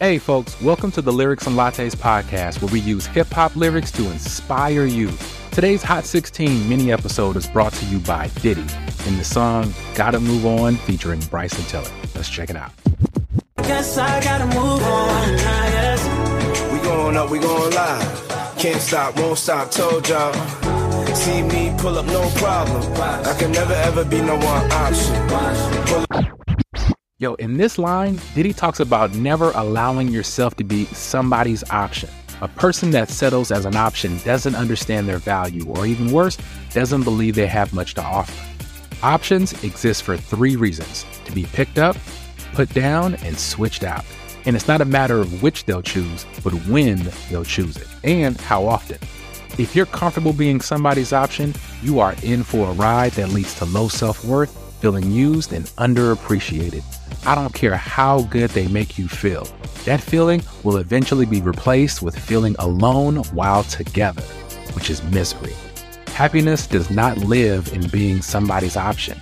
Hey, folks, welcome to the Lyrics and Lattes podcast, where we use hip hop lyrics to inspire you. Today's Hot 16 mini episode is brought to you by Diddy in the song Gotta Move On featuring Bryson Tiller. Let's check it out. Guess I gotta move on. Yes. We going up, we going live. Can't stop, won't stop, told y'all. See me pull up, no problem. I can never ever be no one option. Yo, in this line, Diddy talks about never allowing yourself to be somebody's option. A person that settles as an option doesn't understand their value, or even worse, doesn't believe they have much to offer. Options exist for three reasons to be picked up, put down, and switched out. And it's not a matter of which they'll choose, but when they'll choose it, and how often. If you're comfortable being somebody's option, you are in for a ride that leads to low self worth, feeling used and underappreciated. I don't care how good they make you feel. That feeling will eventually be replaced with feeling alone while together, which is misery. Happiness does not live in being somebody's option.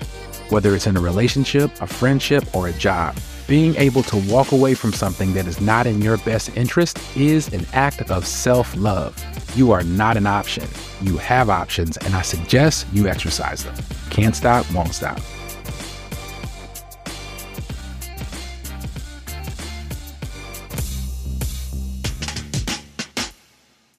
Whether it's in a relationship, a friendship, or a job, being able to walk away from something that is not in your best interest is an act of self love. You are not an option. You have options, and I suggest you exercise them. Can't stop, won't stop.